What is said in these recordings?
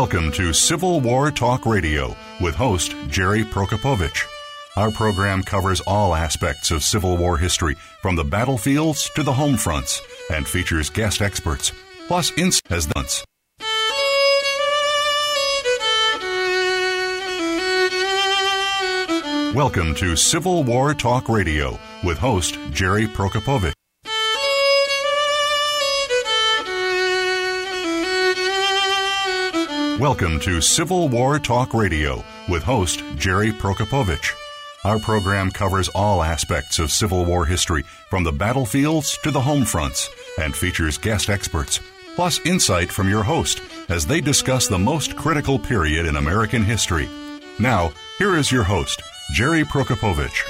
Welcome to Civil War Talk Radio with host Jerry Prokopowicz. Our program covers all aspects of Civil War history, from the battlefields to the home fronts, and features guest experts, plus ins as the Welcome to Civil War Talk Radio with host Jerry Prokopowicz. Welcome to Civil War Talk Radio with host Jerry Prokopowicz. Our program covers all aspects of Civil War history, from the battlefields to the home fronts, and features guest experts, plus insight from your host as they discuss the most critical period in American history. Now, here is your host, Jerry Prokopowicz.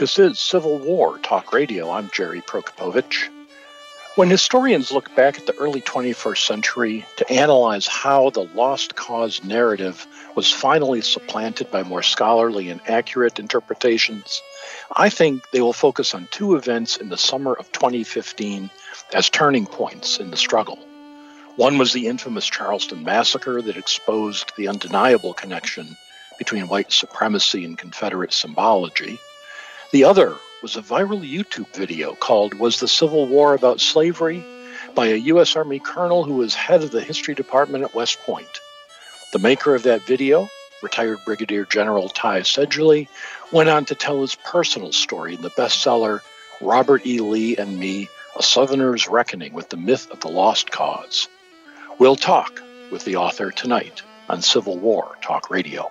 This is Civil War Talk Radio. I'm Jerry Prokopowicz. When historians look back at the early 21st century to analyze how the lost cause narrative was finally supplanted by more scholarly and accurate interpretations, I think they will focus on two events in the summer of 2015 as turning points in the struggle. One was the infamous Charleston massacre that exposed the undeniable connection between white supremacy and Confederate symbology. The other was a viral YouTube video called Was the Civil War About Slavery? by a U.S. Army colonel who was head of the history department at West Point. The maker of that video, retired Brigadier General Ty Seidule, went on to tell his personal story in the bestseller Robert E. Lee and Me A Southerner's Reckoning with the Myth of the Lost Cause. We'll talk with the author tonight on Civil War Talk Radio.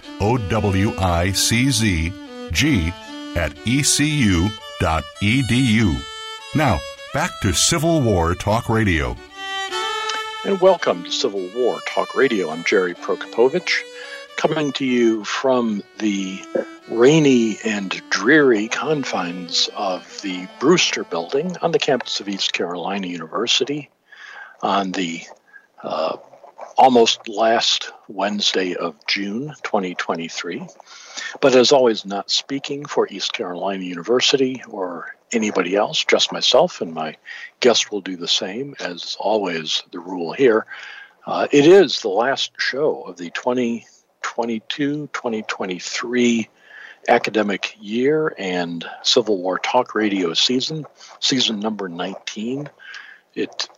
O W I C Z G at ecu.edu. Now, back to Civil War Talk Radio. And welcome to Civil War Talk Radio. I'm Jerry Prokopowicz, coming to you from the rainy and dreary confines of the Brewster Building on the campus of East Carolina University on the uh, almost last Wednesday of June 2023. But as always, not speaking for East Carolina University or anybody else, just myself, and my guest will do the same, as always, the rule here. Uh, it is the last show of the 2022 2023 academic year and Civil War Talk Radio season, season number 19. It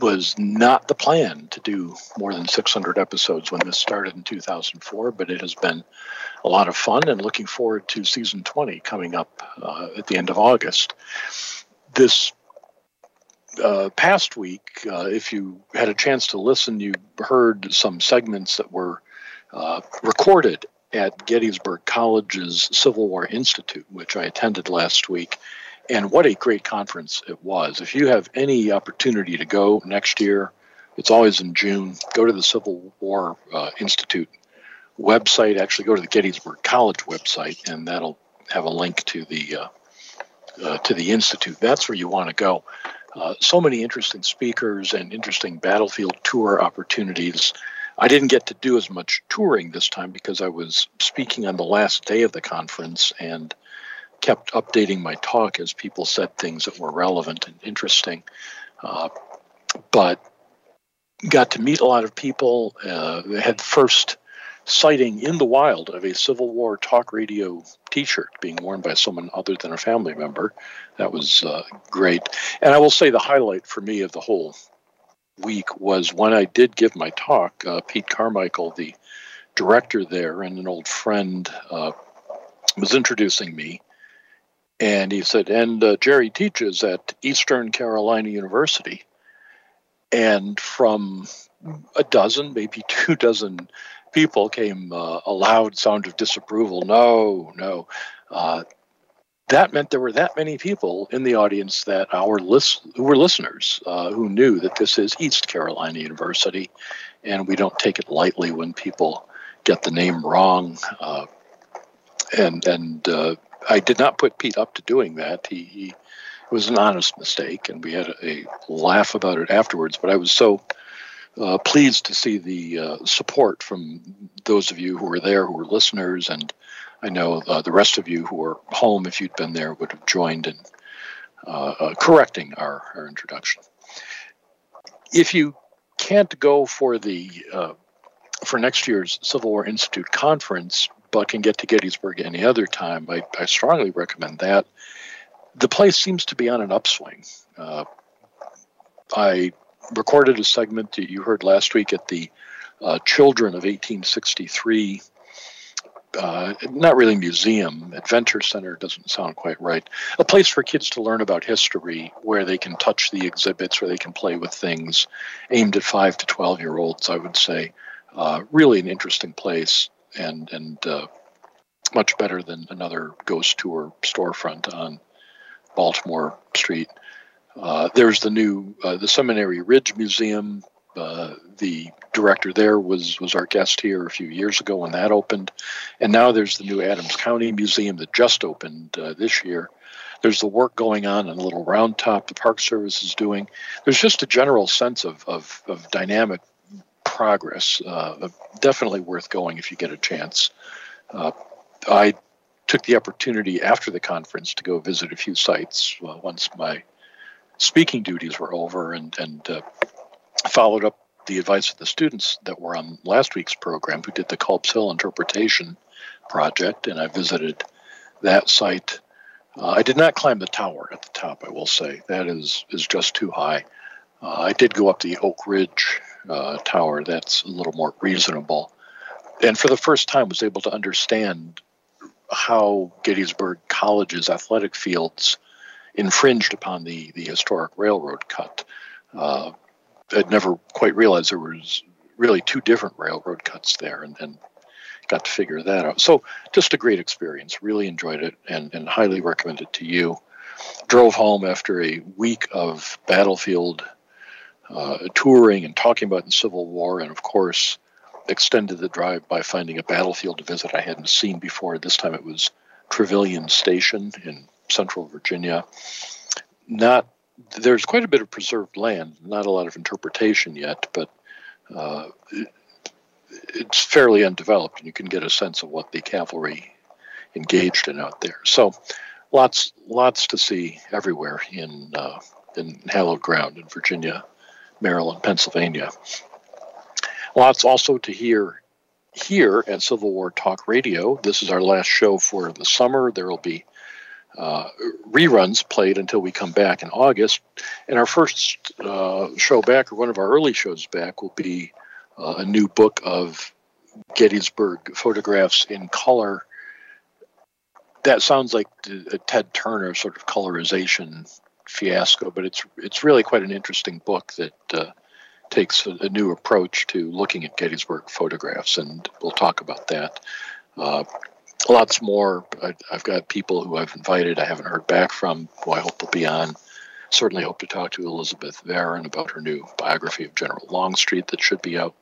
was not the plan to do more than 600 episodes when this started in 2004, but it has been a lot of fun and looking forward to season 20 coming up uh, at the end of August. This uh, past week, uh, if you had a chance to listen, you heard some segments that were uh, recorded at Gettysburg College's Civil War Institute, which I attended last week. And what a great conference it was. If you have any opportunity to go next year, it's always in June, go to the Civil War uh, Institute website. Actually, go to the Gettysburg College website, and that'll have a link to the uh, uh, to the institute. That's where you want to go. uh, so many interesting speakers and interesting battlefield tour opportunities. I didn't get to do as much touring this time because I was speaking on the last day of the conference and kept updating my talk as people said things that were relevant and interesting. Uh, but got to meet a lot of people. Uh, had first sighting in the wild of a Civil War talk radio T-shirt being worn by someone other than a family member. That was uh, great. And I will say the highlight for me of the whole week was when I did give my talk. Uh, Pete Carmichael, the director there, and an old friend uh, was introducing me. And he said, and uh, Jerry teaches at Eastern Carolina University. And from a dozen, maybe two dozen people came uh, a loud sound of disapproval. No, no. Uh, that meant there were that many people in the audience that our list who were listeners uh, who knew that this is East Carolina University, and we don't take it lightly when people get the name wrong. Uh, and and uh, I did not put Pete up to doing that. He, he it was an honest mistake, and we had a, a laugh about it afterwards. But I was so uh, pleased to see the uh, support from those of you who were there, who were listeners, and I know uh, the rest of you who were home, if you'd been there, would have joined in uh, uh, correcting our, our introduction. If you can't go for the uh, for next year's Civil War Institute conference, but can get to Gettysburg any other time, I, I strongly recommend that. The place seems to be on an upswing. I recorded a segment that you heard last week at the uh, Children of 1863. Uh, not really museum, adventure center doesn't sound quite right. A place for kids to learn about history where they can touch the exhibits, where they can play with things, aimed at five to 12 year olds, I would say. Uh, really an interesting place and, and uh, much better than another ghost tour storefront on Baltimore Street. Uh, there's the new uh, the Seminary Ridge Museum. Uh, the director there was was our guest here a few years ago when that opened, and now there's the new Adams County Museum that just opened uh, this year. There's the work going on in little round top the Park Service is doing. There's just a general sense of of, of dynamic progress. Uh, definitely worth going if you get a chance. I took the opportunity after the conference to go visit a few sites once my speaking duties were over and, and uh, followed up the advice of the students that were on last week's program who did the Culp's Hill interpretation project, and I visited that site. Uh, I did not climb the tower at the top, I will say. That is, is just too high. Uh, I did go up the Oak Ridge uh, Tower. That's a little more reasonable. And for the first time, was able to understand how Gettysburg College's athletic fields – infringed upon the, the historic railroad cut. Uh, I'd never quite realized there was really two different railroad cuts there and, and got to figure that out. So just a great experience. Really enjoyed it and, and highly recommend it to you. Drove home after a week of battlefield touring and talking about the Civil War, and of course, extended the drive by finding a battlefield to visit I hadn't seen before. This time it was Trevilian Station in central Virginia. Not there's quite a bit of preserved land, not a lot of interpretation yet, but uh, it, it's fairly undeveloped, and you can get a sense of what the cavalry engaged in out there. So, lots lots to see everywhere in uh, in hallowed ground in Virginia, Maryland, Pennsylvania. Lots also to hear here at Civil War Talk Radio. This is our last show for the summer. There will be uh, reruns played until we come back in August. And our first uh, show back, or one of our early shows back, will be uh, a new book of Gettysburg photographs in color. That sounds like a Ted Turner sort of colorization fiasco, but it's it's really quite an interesting book that uh, takes a, a, new approach to looking at Gettysburg photographs, and we'll talk about that. Uh, lots more. I, have got people who I've invited I haven't heard back from who I hope will be on. Certainly hope to talk to Elizabeth Varon about her new biography of General Longstreet that should be out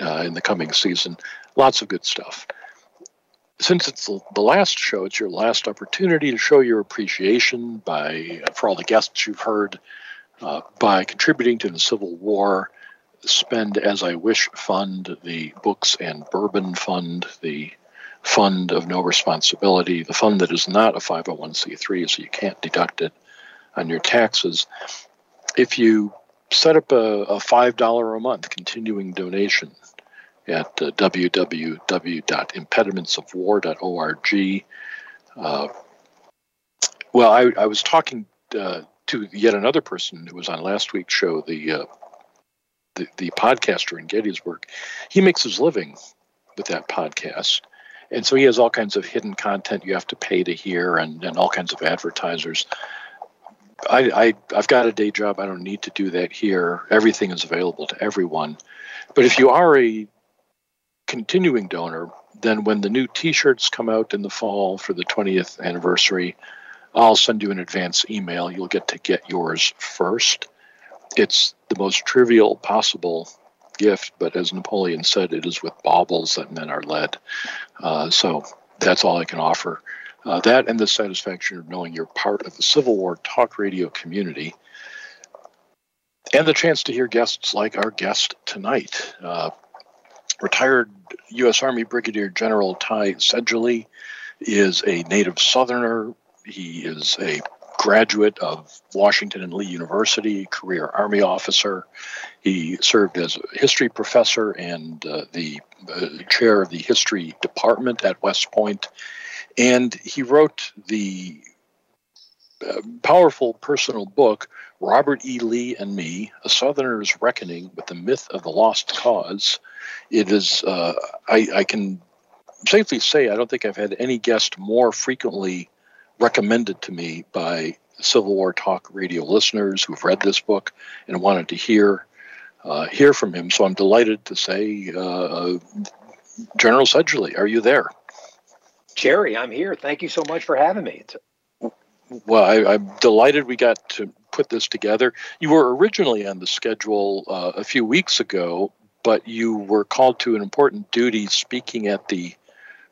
uh, in the coming season. Lots of good stuff. Since it's the last show, it's your last opportunity to show your appreciation by for all the guests you've heard. uh, by contributing to the Civil War, Spend As I Wish Fund, the Books and Bourbon Fund, the Fund of No Responsibility, the fund that is not a 501c3, so you can't deduct it on your taxes. If you set up a, a $5 a month continuing donation at uh, www.impedimentsofwar.org. Uh, well, I, I, was talking uh, to yet another person who was on last week's show, the, uh, the, the podcaster in Gettysburg. He makes his living with that podcast. And so he has all kinds of hidden content you have to pay to hear and, and all kinds of advertisers. I, I I've got a day job. I don't need to do that here. Everything is available to everyone. But if you are a continuing donor, then when the new T-shirts come out in the fall for the 20th anniversary, I'll send you an advance email. You'll get to get yours first. It's the most trivial possible gift, but as Napoleon said, it is with baubles that men are led. Uh, so that's all I can offer. Uh, that and the satisfaction of knowing you're part of the Civil War talk radio community, and the chance to hear guests like our guest tonight. Uh, retired U.S. Army Brigadier General Ty Seidule is a native Southerner. He is a graduate of Washington and Lee University, career Army officer. He served as a history professor and uh, the uh, chair of the history department at West Point and he wrote the uh, powerful personal book, Robert E. Lee and Me A Southerner's Reckoning with the Myth of the Lost Cause. It is, uh, I, I can safely say, I don't think I've had any guest more frequently recommended to me by Civil War Talk radio listeners who've read this book and wanted to hear uh, hear from him. So I'm delighted to say, uh, General Seidule, are you there? Jerry, I'm here. Thank you so much for having me. well, I, am delighted we got to put this together. You were originally on the schedule uh, a few weeks ago, but you were called to an important duty speaking at the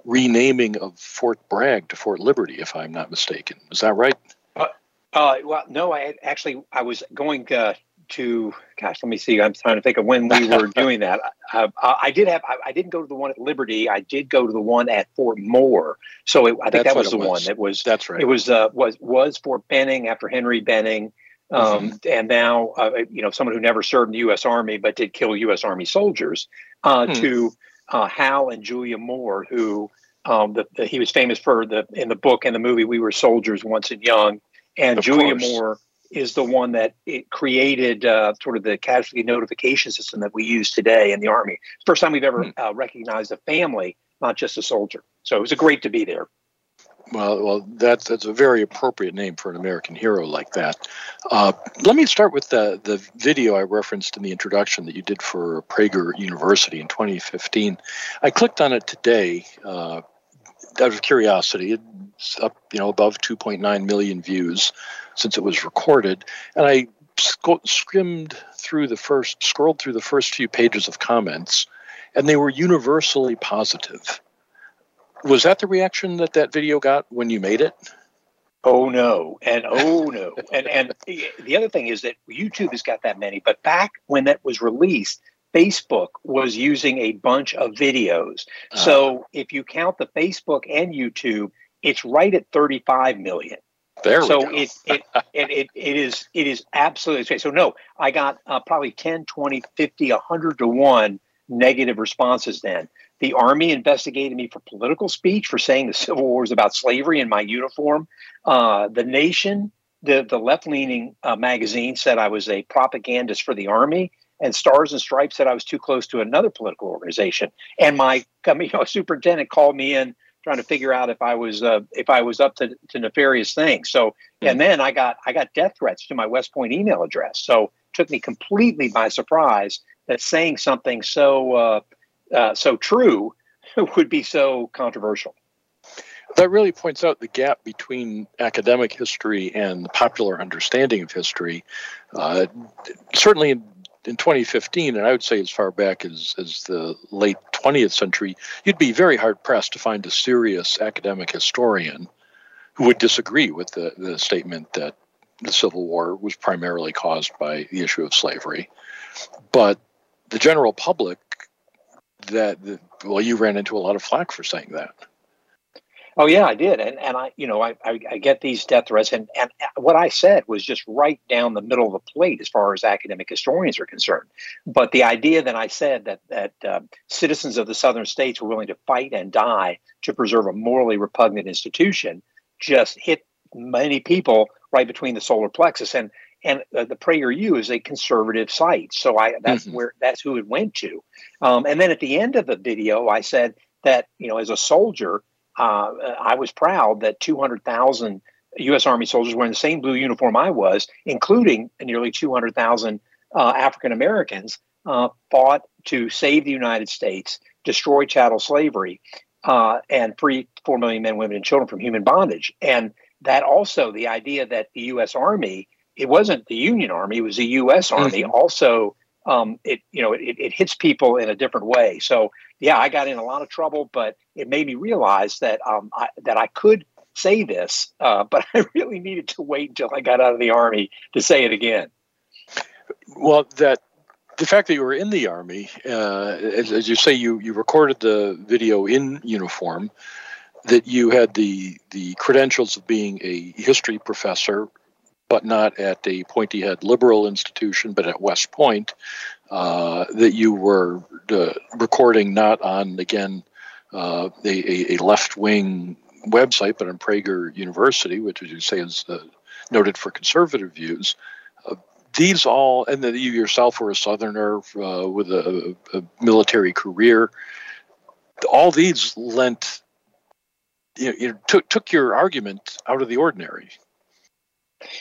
renaming of Fort Bragg to Fort Liberty, if I'm not mistaken. Is that right? Uh, uh, well, no, I actually I was going uh, to gosh let me see i'm trying to think of when we were doing that uh, i did have I, I, didn't go to the one at liberty i did go to the one at fort moore so it, i think that's that was the was. one that was that's right it was uh, was was fort benning after henry benning um, mm-hmm. and now uh, you know someone who never served in the u.s army but did kill u.s army soldiers uh, hmm. to uh, hal and julia moore who um, the, the, he was famous for the in the book and the movie we were soldiers once and young and of julia course. moore is the one that it created uh, sort of the casualty notification system that we use today in the Army. First time we've ever hmm. uh, recognized a family, not just a soldier. So it was a great to be there. Well, well, that's that's a very appropriate name for an American hero like that. Uh, let me start with the the video I referenced in the introduction that you did for Prager University in 2015. I clicked on it today uh, out of curiosity. It's up, you know, above 2.9 million views since it was recorded, and I sc- skimmed through the first, scrolled through the first few pages of comments, and they were universally positive. Was that the reaction that that video got when you made it? Oh no, and oh no, and and the other thing is that YouTube has got that many, but back when that was released, Facebook was using a bunch of videos. Uh, so if you count the Facebook and YouTube, it's right at 35 million. There so it, it, it, it, it is it is absolutely okay. So no, I got uh, probably 10, 20, 50, 100 to 1 negative responses then. The Army investigated me for political speech, for saying the Civil War was about slavery in my uniform. Uh, the Nation, the, the left leaning uh, magazine, said I was a propagandist for the Army. And Stars and Stripes said I was too close to another political organization. And my you know, superintendent called me in trying to figure out if I was uh, if I was up to, to nefarious things. So and then I got I got death threats to my West Point email address. So took me completely by surprise that saying something so uh, uh, so true would be so controversial. That really points out the gap between academic history and the popular understanding of history. Uh, certainly, in in 2015, and I would say as far back as, as the late 20th century, you'd be very hard pressed to find a serious academic historian who would disagree with the, the statement that the Civil War was primarily caused by the issue of slavery, but the general public that well, you ran into a lot of flack for saying that. Oh yeah, I did, and and I, you know, I, I, I, get these death threats, and and what I said was just right down the middle of the plate as far as academic historians are concerned. But the idea that I said that that uh, citizens of the southern states were willing to fight and die to preserve a morally repugnant institution just hit many people right between the solar plexus, and and uh, the PragerU is a conservative site, so I that's mm-hmm. where that's who it went to. Um, and then at the end of the video, I said that you know as a soldier uh, I was proud that 200,000 U.S. Army soldiers wearing the same blue uniform I was, including nearly 200,000 uh, African Americans, uh, fought to save the United States, destroy chattel slavery, uh, and free 4 million men, women, and children from human bondage. And that also, the idea that the U.S. Army, it wasn't the Union Army, it was the U.S. Army, mm-hmm. also um, it you know it, it hits people in a different way. So yeah, I got in a lot of trouble, but it made me realize that um, I, that I could say this, uh, but I really needed to wait until I got out of the army to say it again. Well, that the fact that you were in the army, uh, as, as, you say, you you recorded the video in uniform, that you had the the credentials of being a history professor but not at a pointy head liberal institution, but at West Point, uh, that you were uh, recording not on, again, uh, a, a left wing website, but on Prager University, which, as you say, is uh, noted for conservative views. Uh, these all, and that you yourself were a Southerner uh, with a, a military career, all these lent you know, took took your argument out of the ordinary.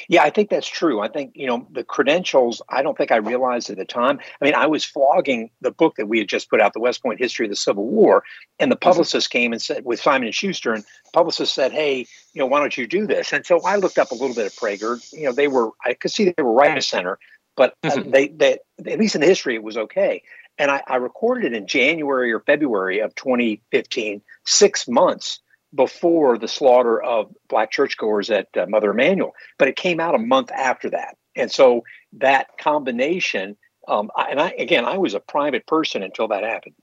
Yeah, I think that's true. I think, you know, the credentials, I don't think I realized at the time. I mean, I was flogging the book that we had just put out, The West Point History of the Civil War, and the mm-hmm. publicist came and said, with Simon and Schuster, and publicist said, hey, you know, why don't you do this? And so I looked up a little bit of Prager. You know, they were, I could see they were right of center, but uh, mm-hmm. they, they, at least in the history, it was okay. And I, I recorded it in January or February of 2015, six months before the slaughter of black churchgoers at uh, Mother Emanuel, but it came out a month after that. And so that combination, um, I, and I again, I was a private person until that happened.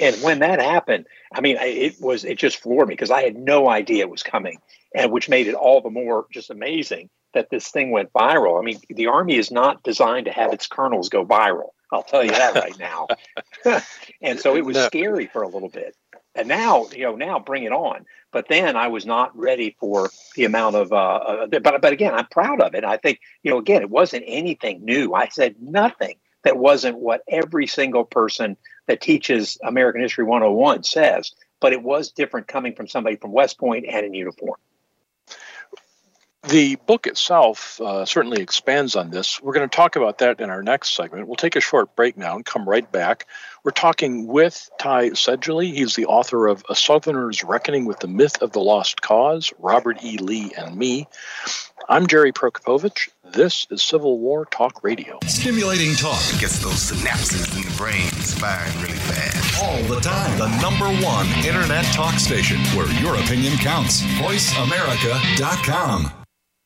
And when that happened, I mean, it was it just floored me because I had no idea it was coming, and which made it all the more just amazing that this thing went viral. I mean, the army is not designed to have its colonels go viral. I'll tell you that right now. and so it was no. scary for a little bit and now you know now bring it on but then i was not ready for the amount of uh, uh, but but again i'm proud of it i think you know again it wasn't anything new i said nothing that wasn't what every single person that teaches american history 101 says but it was different coming from somebody from west point and in uniform the book itself uh, certainly expands on this. We're going to talk about that in our next segment. We'll take a short break now and come right back. We're talking with Ty Seidule. He's the author of A Southerner's Reckoning with the Myth of the Lost Cause, Robert E. Lee and Me. I'm Jerry Prokopowicz. This is Civil War Talk Radio. Stimulating talk gets those synapses in the brain firing really fast. All the time. The number one internet talk station where your opinion counts. VoiceAmerica.com.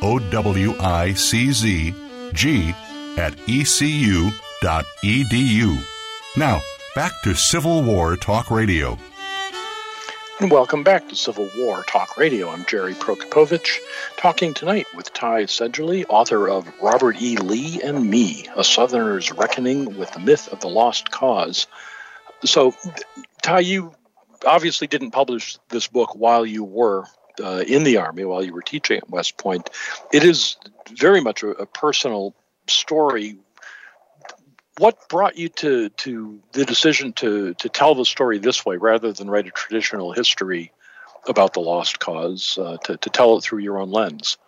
O W I C Z G at ecu.edu. Now, back to Civil War Talk Radio. And welcome back to Civil War Talk Radio. I'm Jerry Prokopowicz, talking tonight with Ty Seidule, author of Robert E. Lee and Me, A Southerner's Reckoning with the Myth of the Lost Cause. So, Ty, you obviously didn't publish this book while you were uh, in the Army, while you were teaching at West Point. It is very much a, a personal story. What brought you to to the decision to to tell the story this way rather than write a traditional history about the lost cause uh, to, to tell it through your own lens?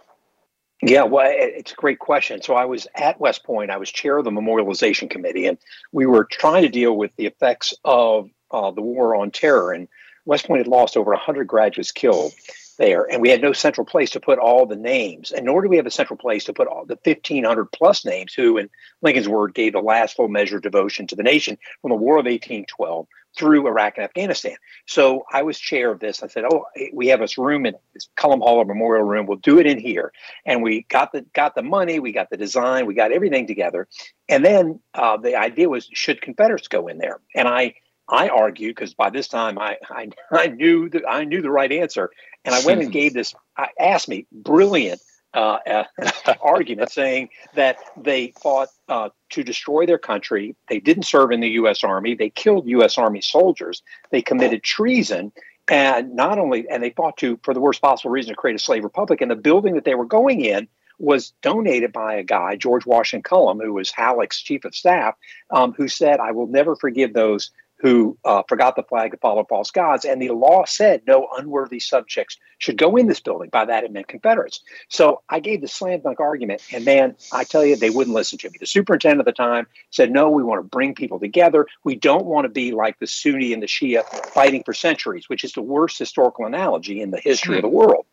Yeah well it's a great question. So i was at west point i was chair of the memorialization committee and we were trying to deal with the effects of uh, the war on terror. And west point had lost over 100 graduates killed there, and we had no central place to put all the names. And nor do we have a central place to put all the 1,500 plus names who, in Lincoln's word, gave the last full measure of devotion to the nation from the War of 1812 through Iraq and Afghanistan. So I was chair of this. I said, "Oh, we have this room in this Cullom Hall, Memorial Room. We'll do it in here." And we got the got the money, we got the design, we got everything together. And then uh, the idea was, should Confederates go in there? And I I argued because by this time I, I, I knew that I knew the right answer, and I went and gave this. I asked me brilliant uh, uh, argument saying that they fought uh, to destroy their country. They didn't serve in the U.S. Army. They killed U.S. Army soldiers. They committed treason, and not only and they fought to for the worst possible reason to create a slave republic. And the building that they were going in was donated by a guy, George Washington Cullom, who was Halleck's chief of staff, um, who said, "I will never forgive those who uh, forgot the flag and followed false gods. And the law said no unworthy subjects should go in this building. By that, it meant Confederates. So I gave the slam dunk argument. And man, I tell you, they wouldn't listen to me. The superintendent at the time said, no, we want to bring people together. We don't want to be like the Sunni and the Shia fighting for centuries, which is the worst historical analogy in the history of the world.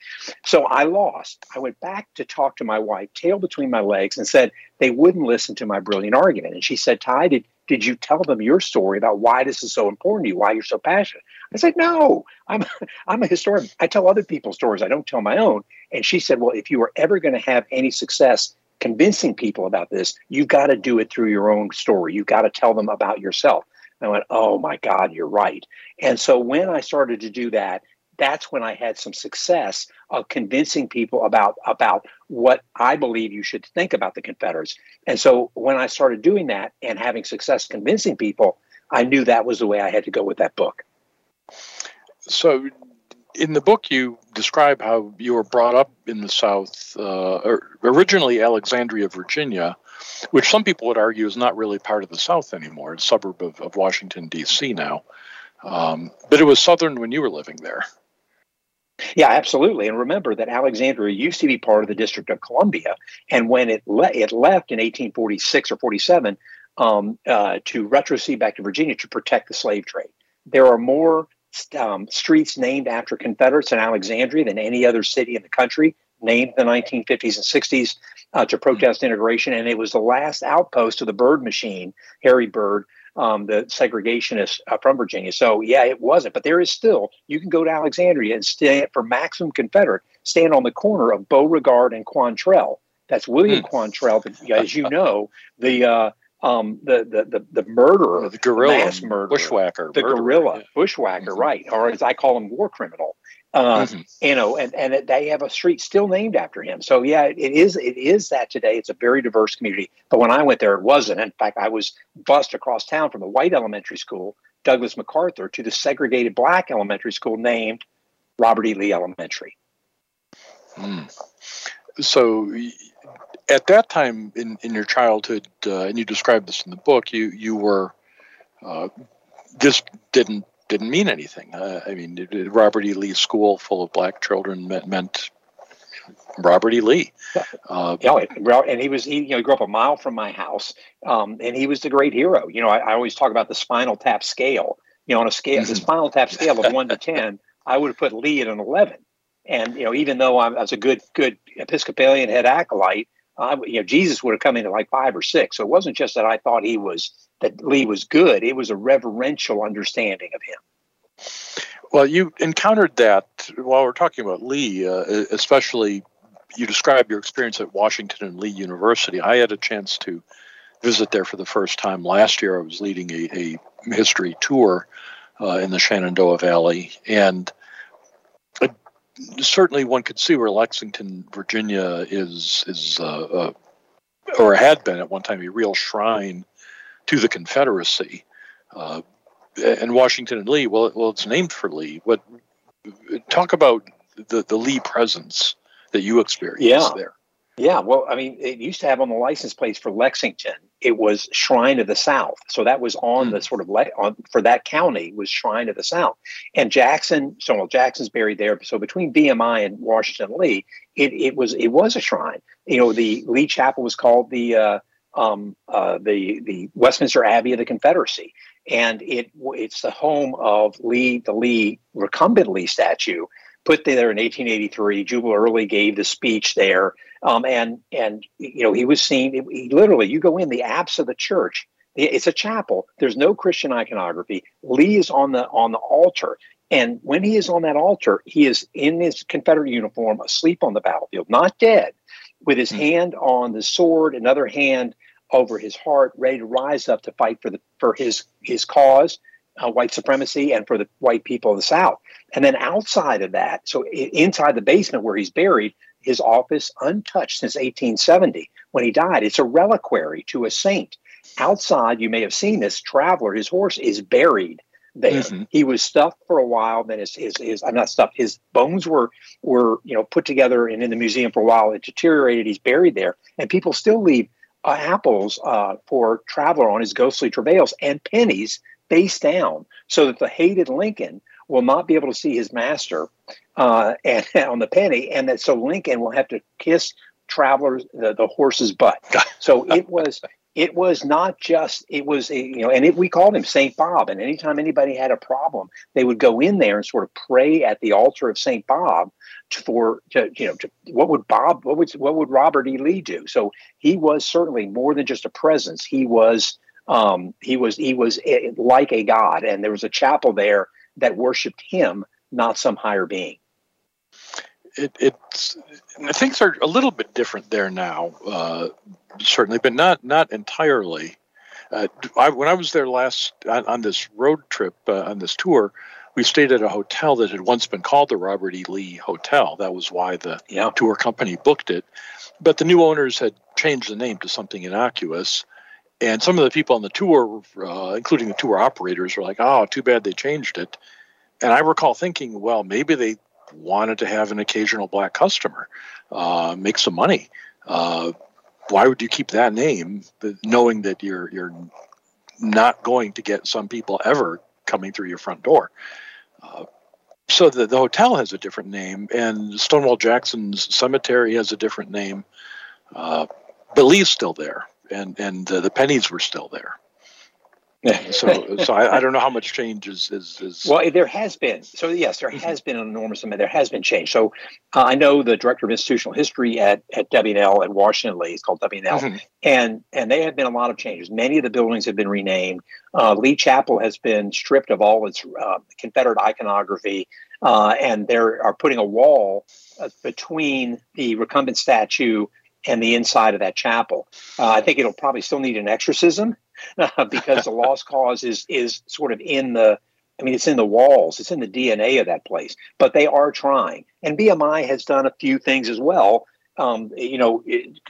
So I lost. I went back to talk to my wife, tail between my legs, and said, they wouldn't listen to my brilliant argument. And she said, Ty, did, did you tell them your story about why this is so important to you, why you're so passionate? I said, no, I'm, I'm a historian. I tell other people's stories. I don't tell my own. And she said, well, if you are ever going to have any success convincing people about this, you've got to do it through your own story. You've got to tell them about yourself. I went, oh my God, you're right. And so when I started to do that, that's when I had some success of convincing people about about what I believe you should think about the Confederates. And so when I started doing that and having success convincing people, I knew that was the way I had to go with that book. So in the book you describe how you were brought up in the South, uh, originally Alexandria, Virginia, which some people would argue is not really part of the South anymore. It's a suburb of, of Washington, D.C. now. Um, but it was Southern when you were living there. Yeah, absolutely. And remember that Alexandria used to be part of the District of Columbia, and when it le- it left in 1846 or 47 um, uh, to retrocede back to Virginia to protect the slave trade, there are more um, streets named after Confederates in Alexandria than any other city in the country named the 1950s and 60s uh, to protest integration. And it was the last outpost of the Byrd machine, Harry Byrd, um, the segregationists uh, from Virginia. So yeah, it wasn't, but there is still. You can go to Alexandria and stand for Maximum Confederate, stand on the corner of Beauregard and Quantrell. That's William mm. Quantrill, as you know, the uh, um, the, the the the murderer, the guerrilla, mass murderer, bushwhacker, the murderer, guerrilla, yeah. bushwhacker, mm-hmm. right? Or as I call him, war criminal. Uh, mm-hmm. You know, and and they have a street still named after him. So yeah, it is it is that today. It's a very diverse community. But when I went there, it wasn't. In fact, I was bused across town from the white elementary school, Douglas MacArthur, to the segregated black elementary school named Robert E. Lee Elementary. Mm. So at that time in, in your childhood, uh, and you described this in the book, you you were uh, this didn't didn't mean anything. Uh, I mean, Robert E. Lee School full of black children meant, meant Robert E. Lee. Uh, yeah, and he was he you know he grew up a mile from my house, um, and he was the great hero. You know, I, I, always talk about the Spinal Tap scale. You know, on a scale, the mm-hmm. Spinal Tap scale of one to ten, I would have put Lee at an eleven. And you know, even though I'm, I was a good good Episcopalian head acolyte, uh, you know, Jesus would have come in at like five or six. So it wasn't just that I thought he was that Lee was good. It was a reverential understanding of him. Well, you encountered that while we're talking about Lee, uh, especially you described your experience at Washington and Lee University. I had a chance to visit there for the first time last year. I was leading a, a history tour uh, in the Shenandoah Valley, and uh, certainly one could see where Lexington, Virginia, is is uh, uh, or had been at one time a real shrine to the Confederacy. Uh, and Washington and Lee, well, well, it's named for Lee. What talk about the the Lee presence that you experienced yeah. there? Yeah, well, I mean, it used to have on the license plates for Lexington. It was Shrine of the South, so that was on mm. the sort of le- on for that county was Shrine of the South. And Jackson, so well, Jackson's buried there. So between VMI and Washington Lee, it it was it was a shrine. You know, the Lee Chapel was called the uh, um, uh, the the Westminster Abbey of the Confederacy, and it it's the home of Lee the Lee recumbent Lee statue put there in 1883. Jubal Early gave the speech there, um, and and you know he was seen. He, literally, you go in the apse of the church. It's a chapel. There's no Christian iconography. Lee is on the on the altar, and when he is on that altar, he is in his Confederate uniform, asleep on the battlefield, not dead, with his mm-hmm. hand on the sword, another hand over his heart, ready to rise up to fight for the for his his cause, uh, white supremacy, and for the white people of the South. And then outside of that, so inside the basement where he's buried, his office untouched since 1870 when he died. It's a reliquary to a saint. Outside, you may have seen this traveler, his horse is buried there. Mm-hmm. He was stuffed for a while. Then his, his, his, I'm not stuffed. His bones were, were, you know, put together and in the museum for a while. It deteriorated. He's buried there. And people still leave uh, apples uh, for traveler on his ghostly travails and pennies face down so that the hated Lincoln will not be able to see his master uh, and on the penny, and that so Lincoln will have to kiss travelers the, the horse's butt. So it was it was not just it was you know, and it, we called him Saint Bob. And anytime anybody had a problem, they would go in there and sort of pray at the altar of Saint Bob for to, you know to, what would Bob what would what would Robert E. Lee do? So he was certainly more than just a presence. He was um, he was he was eh, like a god, and there was a chapel there that worshipped him, not some higher being. It, it's things are a little bit different there now, uh, certainly, but not not entirely. Uh, I, when I was there last on, on this road trip uh, on this tour, we stayed at a hotel that had once been called the Robert E. Lee Hotel. That was why the yeah. tour company booked it. But the new owners had changed the name to something innocuous. And some of the people on the tour, uh, including the tour operators, were like, oh, too bad they changed it. And I recall thinking, well, maybe they wanted to have an occasional black customer, uh, make some money. Uh, why would you keep that name, knowing that you're you're not going to get some people ever coming through your front door? Uh, so the, the hotel has a different name, and Stonewall Jackson's cemetery has a different name. Uh, Lee's still there, and and the pennies were still there. so so I, I, don't know how much change is, is, is well there has been so yes there has been an enormous amount there has been change so uh, i know the director of institutional history at at W&L at washington lee It's called W&L mm-hmm. and and there have been a lot of changes many of the buildings have been renamed uh, lee chapel has been stripped of all its uh, confederate iconography uh, and they are putting a wall uh, between the recumbent statue and the inside of that chapel. Uh, I think it'll probably still need an exorcism because the lost cause is is sort of in the I mean, it's in the walls, it's in the DNA of that place. But they are trying, and VMI has done a few things as well. Um, you know,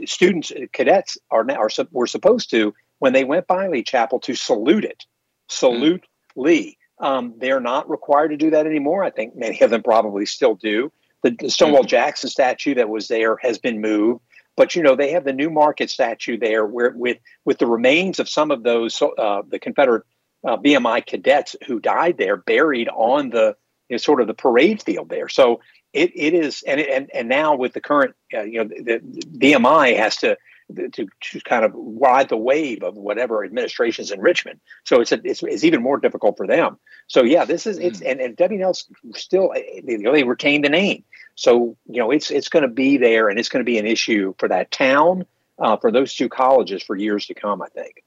students, cadets are now are were supposed to when they went by Lee Chapel to salute it, salute mm. Lee. Um, they're not required to do that anymore. I think many of them probably still do. The, the Stonewall mm. Jackson statue that was there has been moved. But you know they have the New Market statue there, where with with the remains of some of those uh, the Confederate uh, VMI cadets who died there, buried on the you know, sort of the parade field there. So it, it is, and and and now with the current, uh, you know, the, the VMI has to to, to kind of ride the wave of whatever administration's in Richmond. So it's, a, it's, it's even more difficult for them. So yeah, this is it's mm. and, and W&L's still you know, they retain the name. So you know it's it's going to be there and it's going to be an issue for that town uh, for those two colleges for years to come. I think.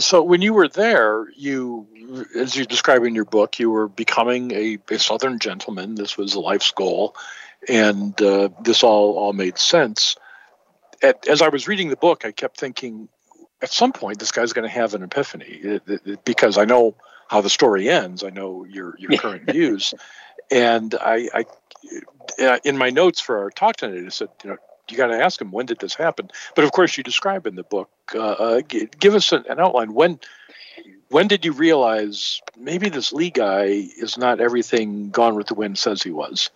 So when you were there, you, as you describe in your book, you were becoming a, a Southern gentleman. This was a life's goal, and uh, this all all made sense. At, as I was reading the book, I kept thinking, at some point, this guy's going to have an epiphany it, it, it, because I know how the story ends. I know your your current views, and I, I, uh, in my notes for our talk tonight, I said, you know, you got to ask him when did this happen. But of course, you describe in the book. Uh, uh, give us an, an, outline when. When did you realize maybe this Lee guy is not everything Gone with the Wind says he was?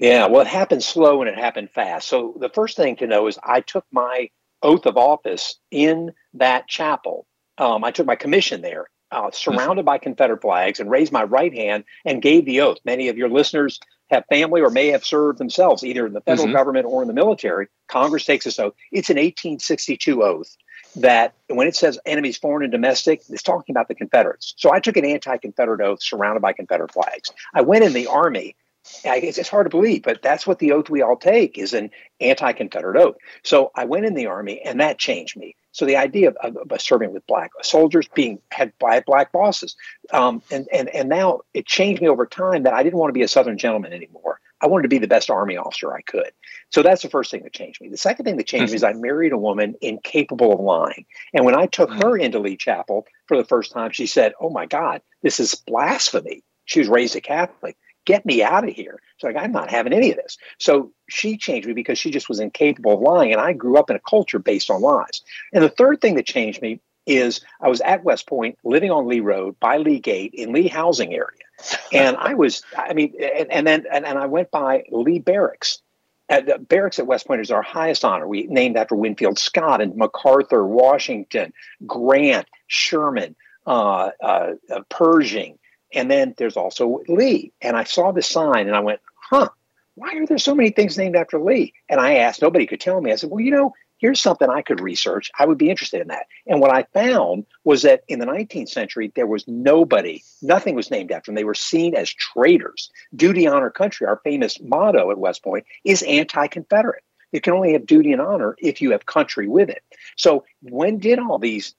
Yeah, well, it happened slow and it happened fast. So the first thing to know is I took my oath of office in that chapel. Um, I took my commission there uh, surrounded by Confederate flags and raised my right hand and gave the oath. Many of your listeners have family or may have served themselves either in the federal mm-hmm. government or in the military. Congress takes this oath. It's an 1862 oath that when it says enemies foreign and domestic, it's talking about the Confederates. So I took an anti Confederate oath surrounded by Confederate flags. I went in the Army. It's hard to believe, but that's what the oath we all take is an anti Confederate oath. So I went in the Army and that changed me. So the idea of, of, of, serving with black soldiers being had by black bosses, um, and and and now it changed me over time that I didn't want to be a Southern gentleman anymore. I wanted to be the best Army officer I could. So that's the first thing that changed me. The second thing that changed me is I married a woman incapable of lying. And when I took mm. her into Lee Chapel for the first time, she said, "Oh my God, this is blasphemy." She was raised a Catholic get me out of here. She's like, I'm not having any of this. So she changed me because she just was incapable of lying. And I grew up in a culture based on lies. And the third thing that changed me is I was at West Point living on Lee Road by Lee Gate in Lee housing area. And I was, I mean, and, and then, and, and I went by Lee Barracks. At the barracks at West Point is our highest honor. We named after Winfield Scott and MacArthur, Washington, Grant, Sherman, uh, uh, uh, Pershing, and then there's also Lee. And I saw the sign and I went, huh, why are there so many things named after Lee? And I asked, nobody could tell me. I said, well, you know, here's something I could research. I would be interested in that. And what I found was that in the 19th century, there was nobody, nothing was named after them. They were seen as traitors. Duty, honor, country, our famous motto at West Point, is anti Confederate. You can only have duty and honor if you have country with it. So when did all these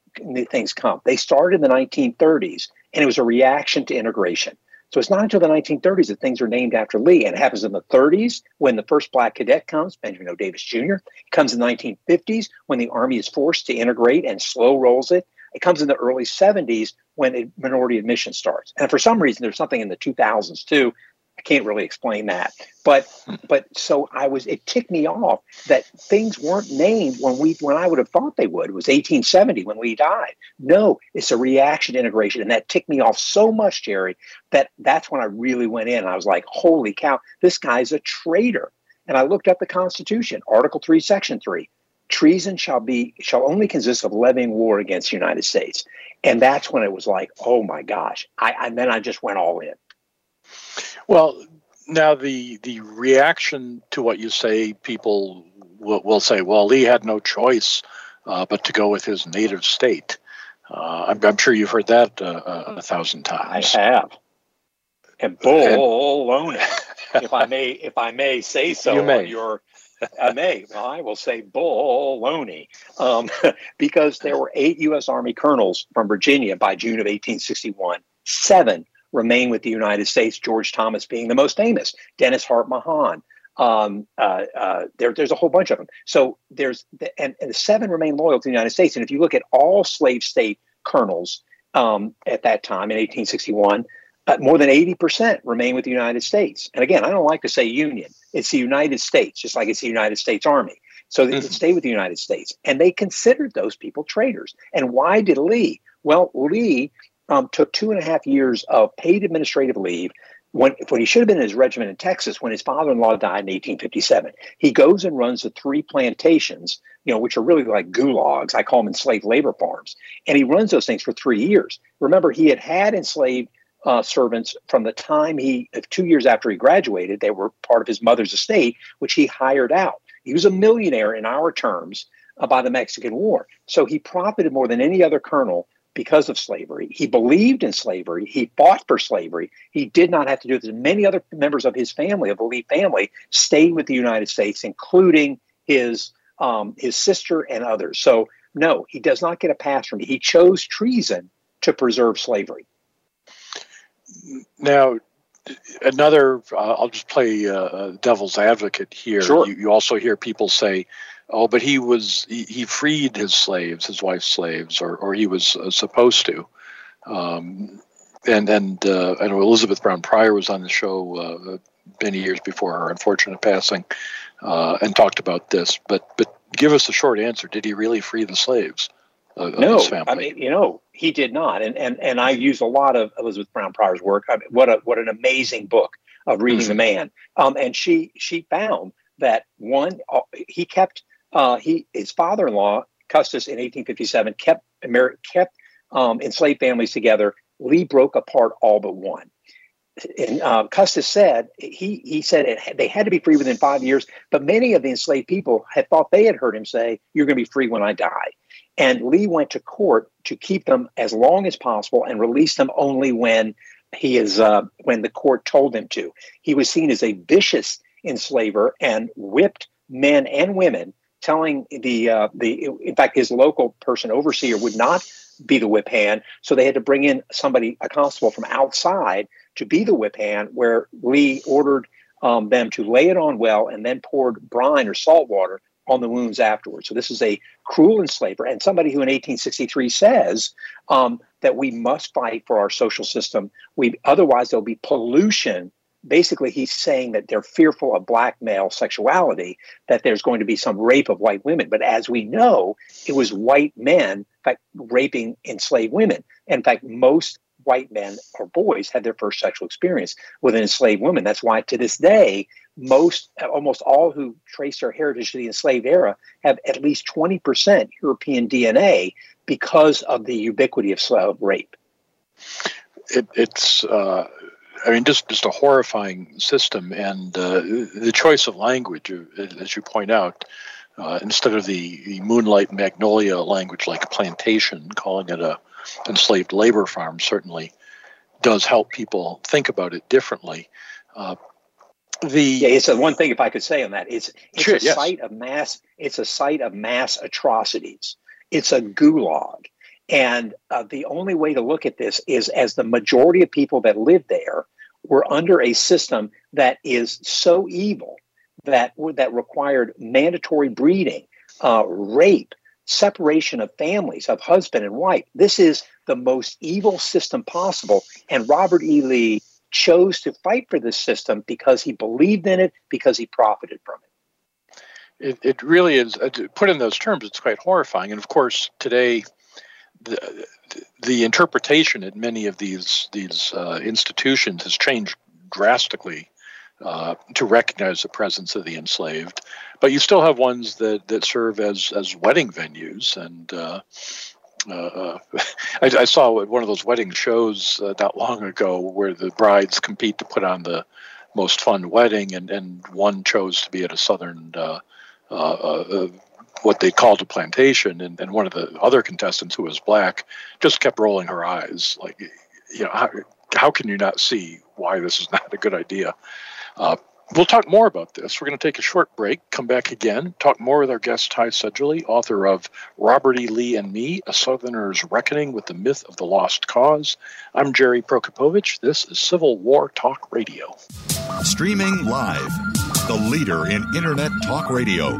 things come? They started in the 1930s and it was a reaction to integration. So it's not until the 1930s that things are named after Lee. And it happens in the 30s when the first black cadet comes, Benjamin O. Davis Jr. It comes in the 1950s when the Army is forced to integrate and slow rolls it. It comes in the early 70s when minority admission starts. And for some reason, there's something in the 2000s too I can't really explain that. But but so I was it ticked me off that things weren't named when we when I would have thought they would. It was 1870 when we died. No, it's a reaction integration. And that ticked me off so much, Jerry, that that's when I really went in. I was like, holy cow, this guy's a traitor. And I looked up the Constitution, Article 3, Section 3. Treason shall be shall only consist of levying war against the United States. And that's when it was like, oh my gosh. I and then I just went all in. Well, now the the reaction to what you say, people will, will say, "Well, Lee had no choice uh, but to go with his native state." Uh, I'm, I'm, sure you've heard that uh, a thousand times. I have. And bull if I may, if I may say so, you may. your I may. Well, I will say baloney, um, because there were eight U.S. Army colonels from Virginia by June of 1861. Seven remain with the United States, George Thomas being the most famous, Dennis Hart Mahan. Um, uh, uh, there, there's a whole bunch of them. So there's, the, and, and the seven remain loyal to the United States. And if you look at all slave state colonels um, at that time in 1861, uh, more than 80% remain with the United States. And again, I don't like to say Union. It's the United States, just like it's the United States Army. So they mm-hmm. stay with the United States. And they considered those people traitors. And why did Lee? Well, Lee um, took two and a half years of paid administrative leave when, when he should have been in his regiment in Texas when his father-in-law died in 1857. He goes and runs the three plantations, you know, which are really like gulags. I call them enslaved labor farms. And he runs those things for three years. Remember, he had had enslaved uh, servants from the time he, two years after he graduated, they were part of his mother's estate, which he hired out. He was a millionaire in our terms uh, by the Mexican War. So he profited more than any other colonel because of slavery. He believed in slavery. He fought for slavery. He did not have to do this. Many other members of his family, of the Lee family, stayed with the United States, including his um, his sister, and others. So, no, he does not get a pass from me. He chose treason to preserve slavery. Now, another, uh, I'll just play uh, devil's advocate here. Sure. You, you, also hear people say, oh, but he was, he, he freed his slaves, his wife's slaves, or, or he was uh, supposed to. Um, and and uh, I know Elizabeth Brown Pryor was on the show uh, many years before her unfortunate passing, uh, and talked about this. But but give us a short answer. Did he really free the slaves? no, I mean you know he did not. And and and I use a lot of Elizabeth Brown Pryor's work. I mean, what a what an amazing book of reading mm-hmm. the man. Um, and she she found that one uh, he kept uh, he his father-in-law Custis in 1857 kept kept um, enslaved families together. Lee broke apart all but one and uh, Custis said he he said it, they had to be free within five years, but many of the enslaved people had thought they had heard him say, "You're going to be free when I die." And Lee went to court to keep them as long as possible and release them only when he is uh, when the court told him to. He was seen as a vicious enslaver and whipped men and women, telling the uh, the in fact his local person overseer would not be the whip hand, so they had to bring in somebody a constable from outside to be the whip hand, where Lee ordered um, them to lay it on well and then poured brine or salt water on the wounds afterwards. So this is a cruel enslaver and somebody who in 1863 says um, that we must fight for our social system. We otherwise there'll be pollution. Basically, he's saying that they're fearful of black male sexuality, that there's going to be some rape of white women. But as we know, it was white men, in fact, raping enslaved women. In fact, most white men or boys had their first sexual experience with an enslaved woman. That's why to this day, most, almost all who trace their heritage to the enslaved era have at least 20% European DNA because of the ubiquity of slave rape. It, it's, uh, I mean, just, just a horrifying system. And uh, the choice of language, uh, as you point out, uh, instead of the, the moonlight magnolia language like plantation, calling it a enslaved labor farm certainly does help people think about it differently. Uh, the yeah, it's one thing if I could say on that. It's it's sure, a yes. site of mass. It's a site of mass atrocities. It's a gulag, and uh, the only way to look at this is as the majority of people that live there were under a system that is so evil that that required mandatory breeding, uh, rape, separation of families, of husband and wife. This is the most evil system possible. And Robert E. Lee chose to fight for this system because he believed in it, because he profited from it. It, it really is, uh, put in those terms, it's quite horrifying. And of course, today, the, the interpretation at many of these, these uh, institutions has changed drastically uh, to recognize the presence of the enslaved. But you still have ones that, that serve as, as wedding venues. And uh, uh, I, I, saw one of those wedding shows uh, not long ago where the brides compete to put on the most fun wedding, and, and one chose to be at a southern. What they called a plantation, and, and one of the other contestants who was black just kept rolling her eyes, like, you know, how, how can you not see why this is not a good idea? Uh, we'll talk more about this. We're going to take a short break, come back again, talk more with our guest, Ty Seidule, author of Robert E. Lee and Me A Southerner's Reckoning with the Myth of the Lost Cause. I'm Jerry Prokopowicz. This is Civil War Talk Radio. Streaming live, the leader in Internet Talk Radio,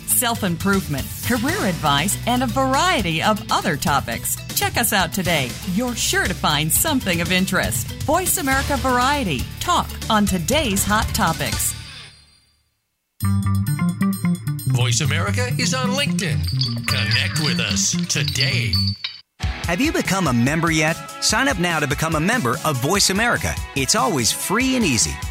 self improvement, career advice, and a variety of other topics. Check us out today. You're sure to find something of interest. Voice America Variety. Talk on today's hot topics. Voice America is on LinkedIn. Connect with us today. Have you become a member yet? Sign up now to become a member of Voice America. It's always free and easy.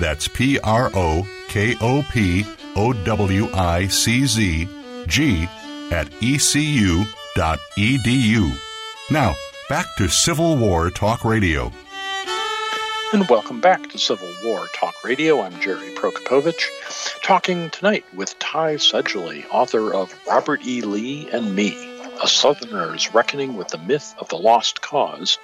That's P R O K O P O W I C Z G at ecu.edu. Now, back to Civil War Talk Radio. And welcome back to Civil War Talk Radio. I'm Jerry Prokopowicz, talking tonight with Ty Seidule, author of Robert E. Lee and Me, A Southerner's Reckoning with the Myth of the Lost Cause.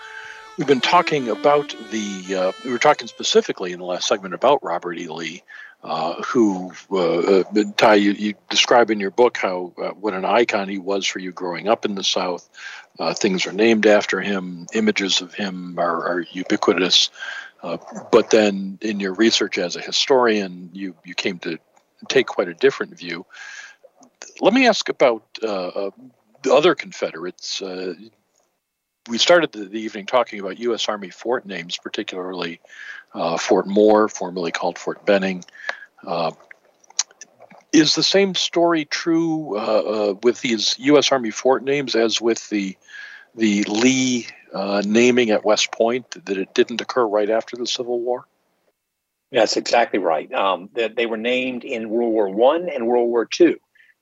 We've been talking about the, uh, we were talking specifically in the last segment about Robert E. Lee, uh, who, uh, uh Ty, you, you, describe in your book how uh, what an icon he was for you growing up in the South. Uh, things are named after him, images of him are, are ubiquitous. But then in your research as a historian, you, you came to take quite a different view. Let me ask about the other Confederates. Uh, we started the, the, evening talking about U.S. Army fort names, particularly uh, Fort Moore, formerly called Fort Benning. is the same story true with these U.S. Army fort names as with the the Lee uh, naming at West Point that it didn't occur right after the Civil War? That's exactly right. Um, that they were named in World War One and World War Two.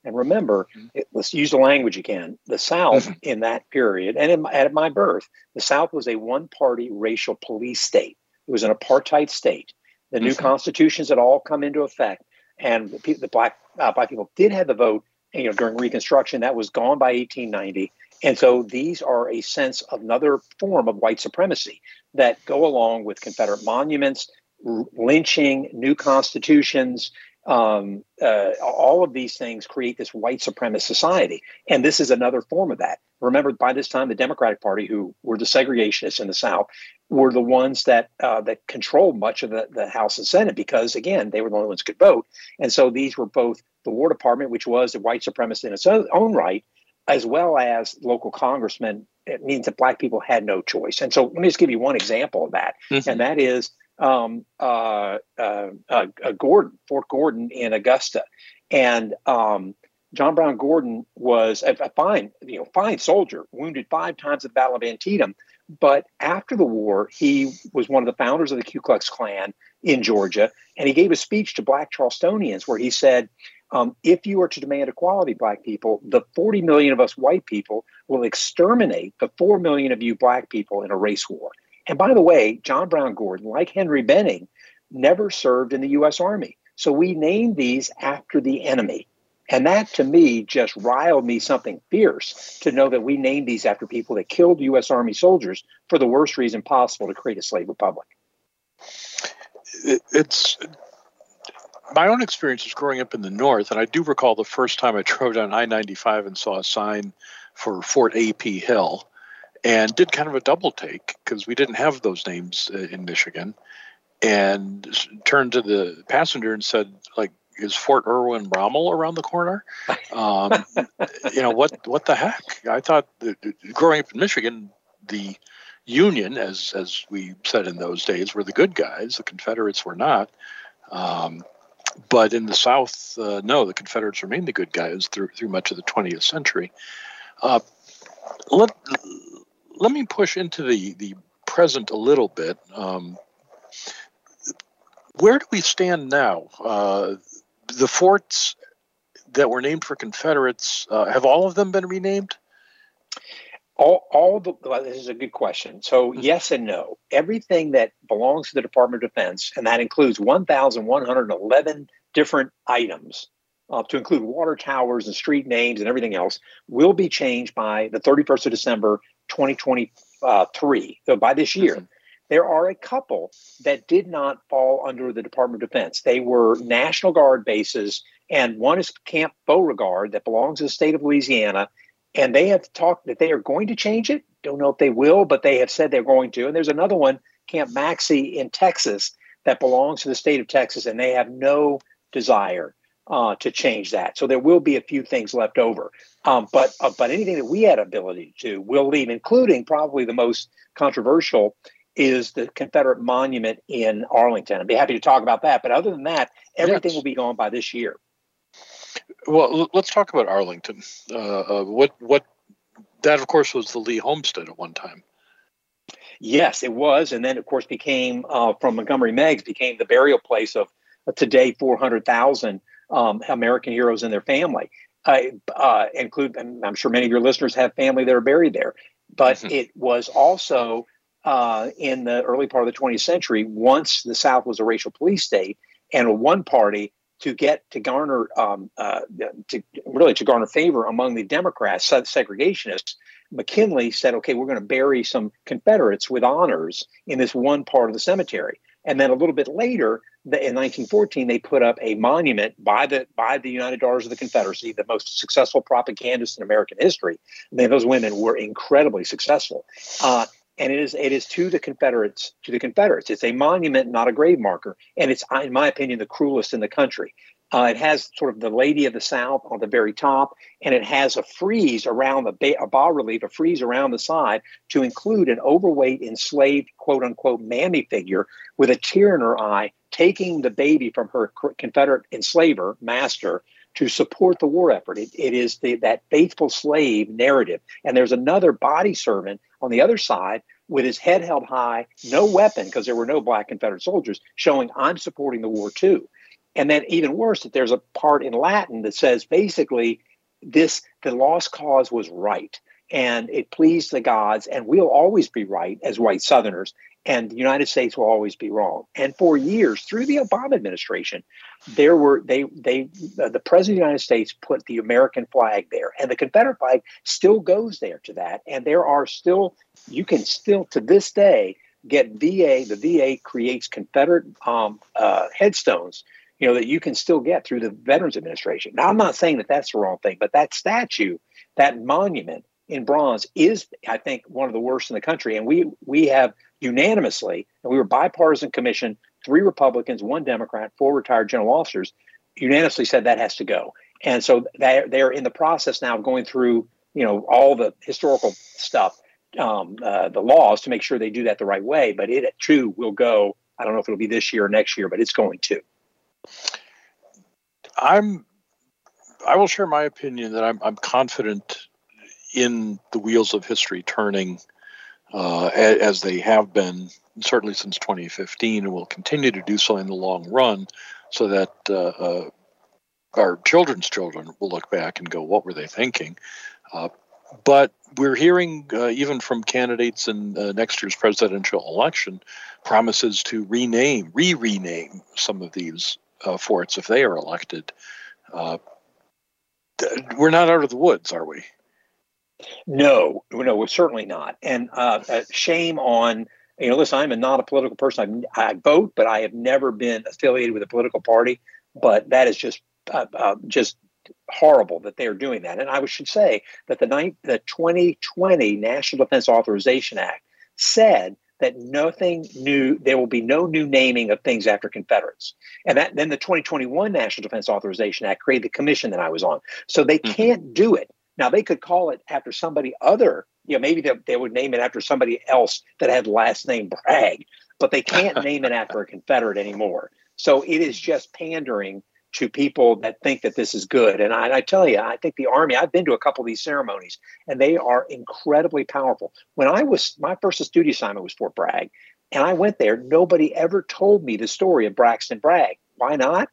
And remember, mm-hmm. it, let's use the language again. The South mm-hmm. in that period, and in, at my birth, the South was a one-party racial police state. It was an apartheid state. The new mm-hmm. constitutions had all come into effect, and the, the black uh, black people did have the vote. You know, during Reconstruction, that was gone by 1890. And so these are a sense of another form of white supremacy that go along with Confederate monuments, lynching, new constitutions. Um, uh, all of these things create this white supremacist society. And this is another form of that. Remember, by this time, the Democratic Party, who were the segregationists in the South, were the ones that uh, that controlled much of the, the House and Senate because, again, they were the only ones who could vote. And so these were both the War Department, which was a white supremacist in its own right, as well as local congressmen, it means that black people had no choice. And so let me just give you one example of that, mm-hmm. and that is um, uh, uh, uh, Gordon, Fort Gordon in Augusta, and um, John Brown Gordon was a, a, fine, you know, fine soldier, wounded five times at the Battle of Antietam. But after the war, he was one of the founders of the Ku Klux Klan in Georgia, and he gave a speech to Black Charlestonians where he said, um, if you are to demand equality, black people, the 40 million of us white people will exterminate the 4 million of you black people in a race war. And by the way, John Brown Gordon, like Henry Benning, never served in the U.S. Army. So we named these after the enemy. And that to me just riled me something fierce to know that we named these after people that killed U.S. Army soldiers for the worst reason possible to create a slave republic. It's my own experience is growing up in the north, and I do recall the first time I drove down I 95 and saw a sign for Fort A.P. Hill and did kind of a double take because we didn't have those names uh, in Michigan and turned to the passenger and said, like, is Fort Erwin Rommel around the corner? Um, you know, what, what the heck? I thought growing up in Michigan, the Union, as, as we said in those days, were the good guys. The Confederates were not. Um, but in the South, uh, no, the Confederates remained the good guys through through much of the 20th century. Uh, let let me push into the the present a little bit. Um, where do we stand now? Uh, the forts that were named for Confederates uh, have all of them been renamed? all, all the well, this is a good question. So mm-hmm. yes and no. Everything that belongs to the Department of Defense, and that includes 1,111 different items, uh, to include water towers and street names and everything else, will be changed by the 31st of December 2023. So by this year. Mm-hmm. There are a couple that did not fall under the Department of Defense. They were National Guard bases, and one is Camp Beauregard that belongs to the state of Louisiana. And they have talked that they are going to change it. Don't know if they will, but they have said they're going to. And there's another one, Camp Maxey in Texas, that belongs to the state of Texas, and they have no desire uh, to change that. So there will be a few things left over. Um, but uh, but anything that we had ability to will leave, including probably the most controversial is the Confederate monument in Arlington. I'd be happy to talk about that. But other than that, everything yes. will be gone by this year. Well, let's talk about Arlington. Uh, uh, what what that of course was the Lee homestead at one time. Yes, it was, and then of course became uh, from Montgomery Meigs became the burial place of uh, today four hundred thousand um, American heroes and their family. I uh, include, I'm sure many of your listeners have family that are buried there, but mm-hmm. it was also uh, in the early part of the 20th century, once the South was a racial police state, and one party to get to garner um, uh, to really to garner favor among the Democrats, segregationists. McKinley said, "Okay, we're going to bury some Confederates with honors in this one part of the cemetery." And then a little bit later, in 1914, they put up a monument by the by the United Daughters of the Confederacy, the most successful propagandist in American history. I mean, those women were incredibly successful. Uh, and it is it is to the Confederates to the Confederates. It's a monument, not a grave marker, and it's in my opinion the cruelest in the country. Uh, it has sort of the Lady of the South on the very top, and it has a frieze around the ba- a bas relief, a frieze around the side to include an overweight enslaved quote unquote mammy figure with a tear in her eye, taking the baby from her Confederate enslaver master to support the war effort. It, it is the, that faithful slave narrative. And there's another body servant on the other side with his head held high, no weapon, because there were no black Confederate soldiers, showing I'm supporting the war too. And then even worse, that there's a part in Latin that says basically this the lost cause was right and it pleased the gods and we'll always be right as white southerners and the United States will always be wrong. And for years, through the Obama administration, there were they they uh, the president of the United States put the American flag there, and the Confederate flag still goes there to that. And there are still you can still to this day get VA. The VA creates Confederate um, uh, headstones. You know that you can still get through the Veterans Administration. Now, I'm not saying that that's the wrong thing, but that statue, that monument in bronze, is I think one of the worst in the country. And we we have unanimously, and we were bipartisan commission, three Republicans, one Democrat, four retired general officers, unanimously said that has to go. And so they're, they're in the process now of going through, you know, all the historical stuff, um, uh, the laws to make sure they do that the right way. But it too will go. I don't know if it'll be this year or next year, but it's going to. I'm. I will share my opinion that I'm, I'm confident in the wheels of history turning uh, as they have been certainly since 2015 and will continue to do so in the long run so that uh, uh, our children's children will look back and go, what were they thinking? Uh, but we're hearing, uh, even from candidates in uh, next year's presidential election, promises to rename, re rename some of these forts if they are elected. we're not out of the woods, are we? No, no, we're certainly not. And uh, uh, shame on you know. Listen, I'm a, not a political person. I, I, vote, but I have never been affiliated with a political party. But that is just uh, uh, just horrible that they are doing that. And I should say that the night the 2020 National Defense Authorization Act said that nothing new there will be no new naming of things after confederates and that then the 2021 national defense authorization act created the commission that i was on so they mm-hmm. can't do it now they could call it after somebody other, you know, maybe they, they would name it after somebody else that had last name Bragg, but they can't name it after a Confederate anymore. So it is just pandering to people that think that this is good. And I, and I, tell you, I think the Army, I've been to a couple of these ceremonies and they are incredibly powerful. When I was, my first duty assignment was Fort Bragg, and I went there, nobody ever told me the story of Braxton Bragg. Why not?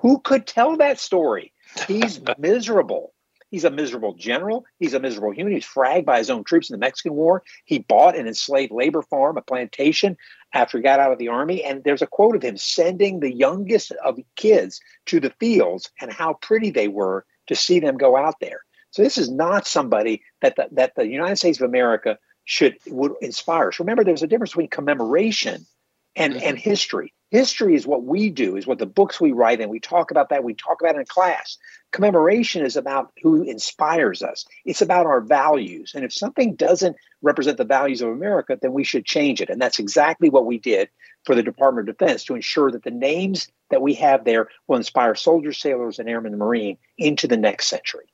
Who could tell that story? He's miserable He's a miserable general. He's a miserable human. He's fragged by his own troops in the Mexican War. He bought an enslaved labor farm, a plantation, after he got out of the army. And there's a quote of him sending the youngest of kids to the fields and how pretty they were to see them go out there. So this is not somebody that the, that the United States of America should would inspire us. Remember, there's a difference between commemoration and, mm-hmm. and history. History is what we do, is what the books we write, and we talk about that. We talk about in class. Commemoration is about who inspires us. It's about our values. And if something doesn't represent the values of America, then we should change it. And that's exactly what we did for the Department of Defense to ensure that the names that we have there will inspire soldiers, sailors, and airmen and marine into the next century.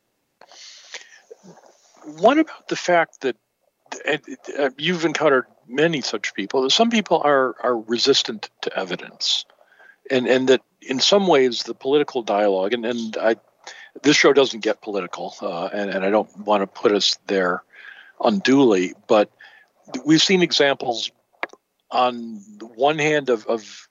What about the fact that uh, you've encountered many such people. Some people are are resistant to evidence, and and that in some ways the political dialogue and and I this show doesn't get political, uh, and and I don't want to put us there unduly, but we've seen examples on the one hand of, of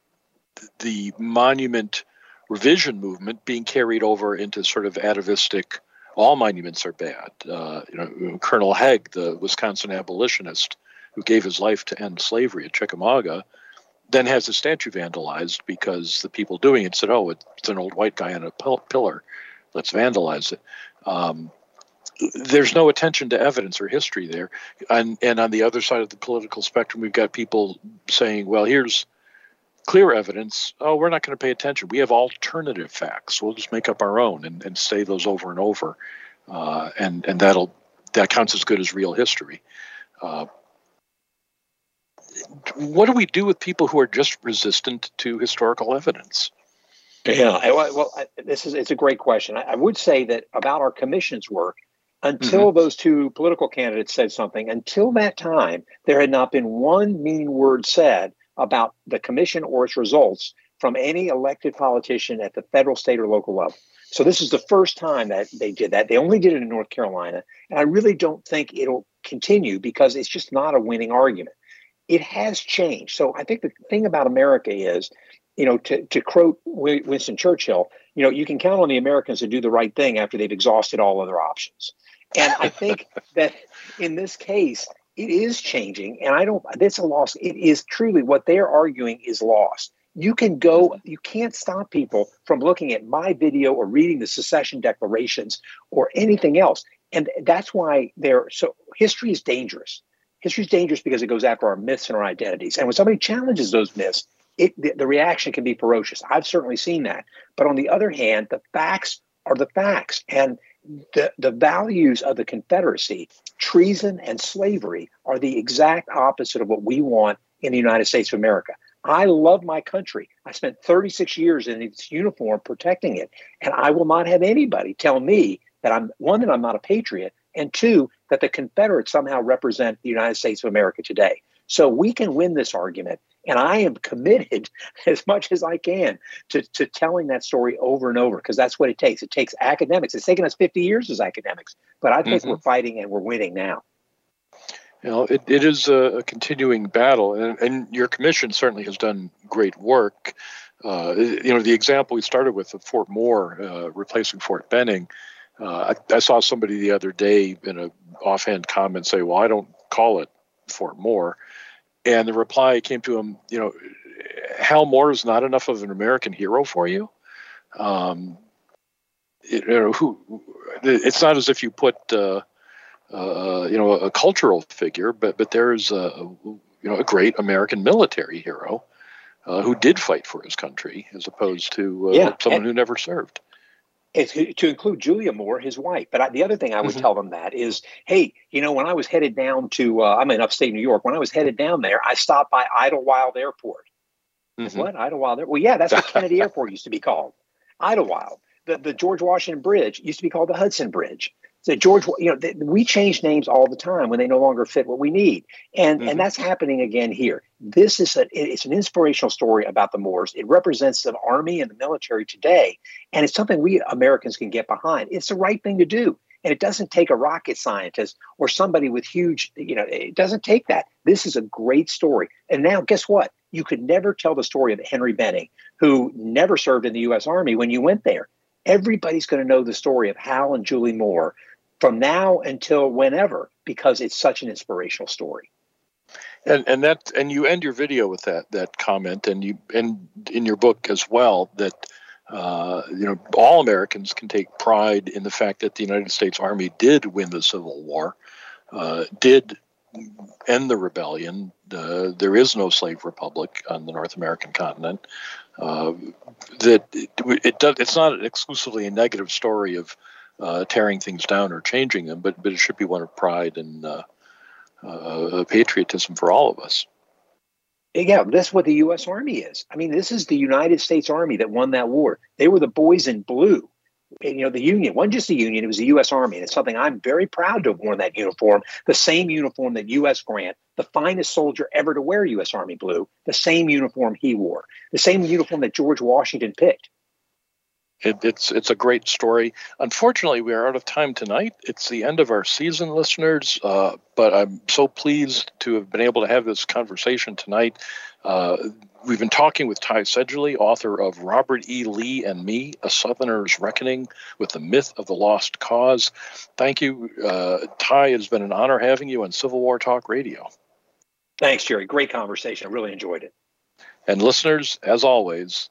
the monument revision movement being carried over into sort of atavistic all monuments are bad. Uh, you know, Colonel Heg, the Wisconsin abolitionist who gave his life to end slavery at Chickamauga, then has a statue vandalized because the people doing it said, "Oh, it's an old white guy on a pillar. Let's vandalize it." Um, there's no attention to evidence or history there, and and on the other side of the political spectrum, we've got people saying, "Well, here's." clear evidence, oh, we're not going to pay attention. We have alternative facts. We'll just make up our own and, and say those over and over, uh, and and that'll that counts as good as real history. Uh, what do we do with people who are just resistant to historical evidence? Yeah, well, this is it's a great question. I, would say that about our commission's work. Until mm-hmm. those two political candidates said something, until that time, there had not been one mean word said about the commission or its results from any elected politician at the federal, state, or local level. So this is the first time that they did that. They only did it in North Carolina. And I really don't think it'll continue because it's just not a winning argument. It has changed. So I think the thing about America is, you know, to, to quote Winston Churchill, you know, you can count on the Americans to do the right thing after they've exhausted all other options. And I think that in this case, it is changing and i don't that's a loss it is truly what they're arguing is lost you can go mm-hmm. you can't stop people from looking at my video or reading the secession declarations or anything else and that's why they're so history is dangerous history is dangerous because it goes after our myths and our identities. And when somebody challenges those myths it the, the reaction can be ferocious. I've certainly seen that. But on the other hand the facts are the facts. And the, the values of the Confederacy, treason and slavery, are the exact opposite of what we want in the United States of America. I love my country. I spent 36 years in its uniform protecting it, and I will not have anybody tell me that I'm one, that I'm not a patriot, and two, that the Confederates somehow represent the United States of America today. So we can win this argument. And I am committed as much as I can to, to telling that story over and over because that's what it takes. It takes academics. It's taken us 50 years as academics, but I think mm-hmm. we're fighting and we're winning now. You know, it, it is a, a continuing battle, and, and, your commission certainly has done great work. Uh, you know, the example we started with of Fort Moore uh, replacing Fort Benning. Uh, I, I, saw somebody the other day in an offhand comment say, "Well, I don't call it Fort Moore." And the reply came to him, you know, Hal Moore is not enough of an American hero for you. Um, it, you know, who, it's not as if you put, uh, uh, you know, a cultural figure, but but there's a, you know a great American military hero uh, who did fight for his country, as opposed to uh, yeah. someone and, who never served to include Julia Moore, his wife. But I, the other thing I would mm-hmm. tell them that is, hey, you know, when I was headed down to, uh, I'm in upstate New York. When I was headed down there, I stopped by Idlewild Airport. Mm-hmm. What Idlewild? Airport? Well, yeah, that's what Kennedy Airport used to be called, Idlewild. The the George Washington Bridge used to be called the Hudson Bridge. So George, you know, th- we change names all the time when they no longer fit what we need, and mm-hmm. and that's happening again here. This is a it's an inspirational story about the Moores. It represents the army and the military today, and it's something we Americans can get behind. It's the right thing to do, and it doesn't take a rocket scientist or somebody with huge, you know, it doesn't take that. This is a great story, and now guess what? You could never tell the story of Henry Benning, who never served in the U.S. Army when you went there Everybody's going to know the story of Hal and Julie Moore from now until whenever because it's such an inspirational story. And and that and you end your video with that that comment, and you and in your book as well that uh, you know all Americans can take pride in the fact that the United States Army did win the Civil War, uh, did end the rebellion. Uh, there is no slave republic on the North American continent. Uh, that it, it does, it's not exclusively a negative story of uh, tearing things down or changing them, but but it should be one of pride and uh, uh, patriotism for all of us. Yeah, that's what the U.S. Army is. I mean, this is the United States Army that won that war. They were the boys in blue you know, the Union wasn't just the Union, it was the U.S. Army. And it's something I'm very proud to have worn that uniform, the same uniform that U.S. Grant, the finest soldier ever to wear U.S. Army blue, the same uniform he wore, the same uniform that George Washington picked. It, it's it's a great story. Unfortunately, we are out of time tonight. It's the end of our season, listeners. Uh, but I'm so pleased to have been able to have this conversation tonight. Uh, we've been talking with Ty Seidule, author of Robert E. Lee and Me: A Southerner's Reckoning with the Myth of the Lost Cause. Thank you, uh, Ty. It has been an honor having you on Civil War Talk Radio. Thanks, Jerry. Great conversation. I really enjoyed it. And listeners, as always,